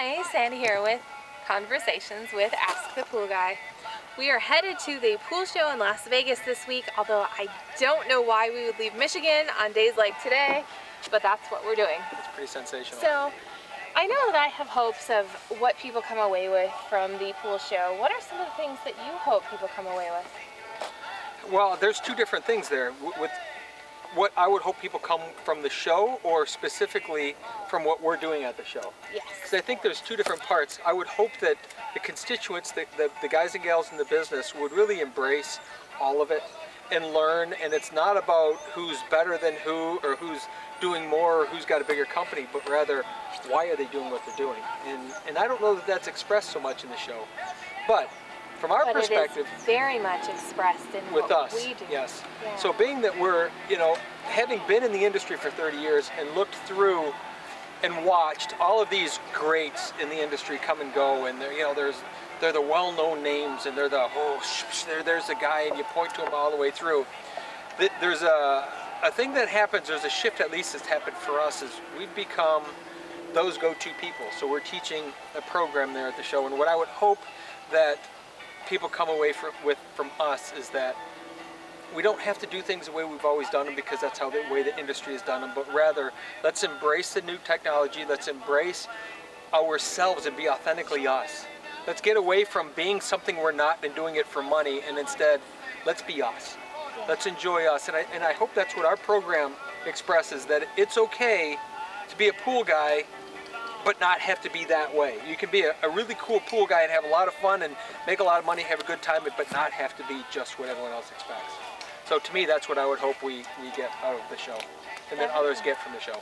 Hi, Sandy here with Conversations with Ask the Pool Guy. We are headed to the pool show in Las Vegas this week, although I don't know why we would leave Michigan on days like today, but that's what we're doing. It's pretty sensational. So, I know that I have hopes of what people come away with from the pool show. What are some of the things that you hope people come away with? well, there's two different things there. With what I would hope people come from the show, or specifically from what we're doing at the show. Yes. Because I think there's two different parts. I would hope that the constituents, the, the, the guys and gals in the business, would really embrace all of it and learn. And it's not about who's better than who or who's doing more or who's got a bigger company, but rather why are they doing what they're doing. And and I don't know that that's expressed so much in the show, but from our But perspective, it is very much expressed in with what us. we do. Yes. Yeah. So being that we're, you know, having been in the industry for 30 years and looked through and watched all of these greats in the industry come and go, and they're, you know, there's they're the well-known names, and they're the oh, sh- sh- there, there's a guy, and you point to him all the way through. There's a a thing that happens. There's a shift, at least, that's happened for us, is we've become those go-to people. So we're teaching a program there at the show, and what I would hope that people come away from, with from us is that we don't have to do things the way we've always done them because that's how the way the industry has done them, but rather let's embrace the new technology, let's embrace ourselves and be authentically us. Let's get away from being something we're not and doing it for money and instead let's be us. Let's enjoy us. And I, and I hope that's what our program expresses that it's okay to be a pool guy but not have to be that way. You can be a, a really cool pool guy and have a lot of fun and make a lot of money, have a good time, but not have to be just what everyone else expects. So to me, that's what I would hope we, we get out of the show, and then others get from the show.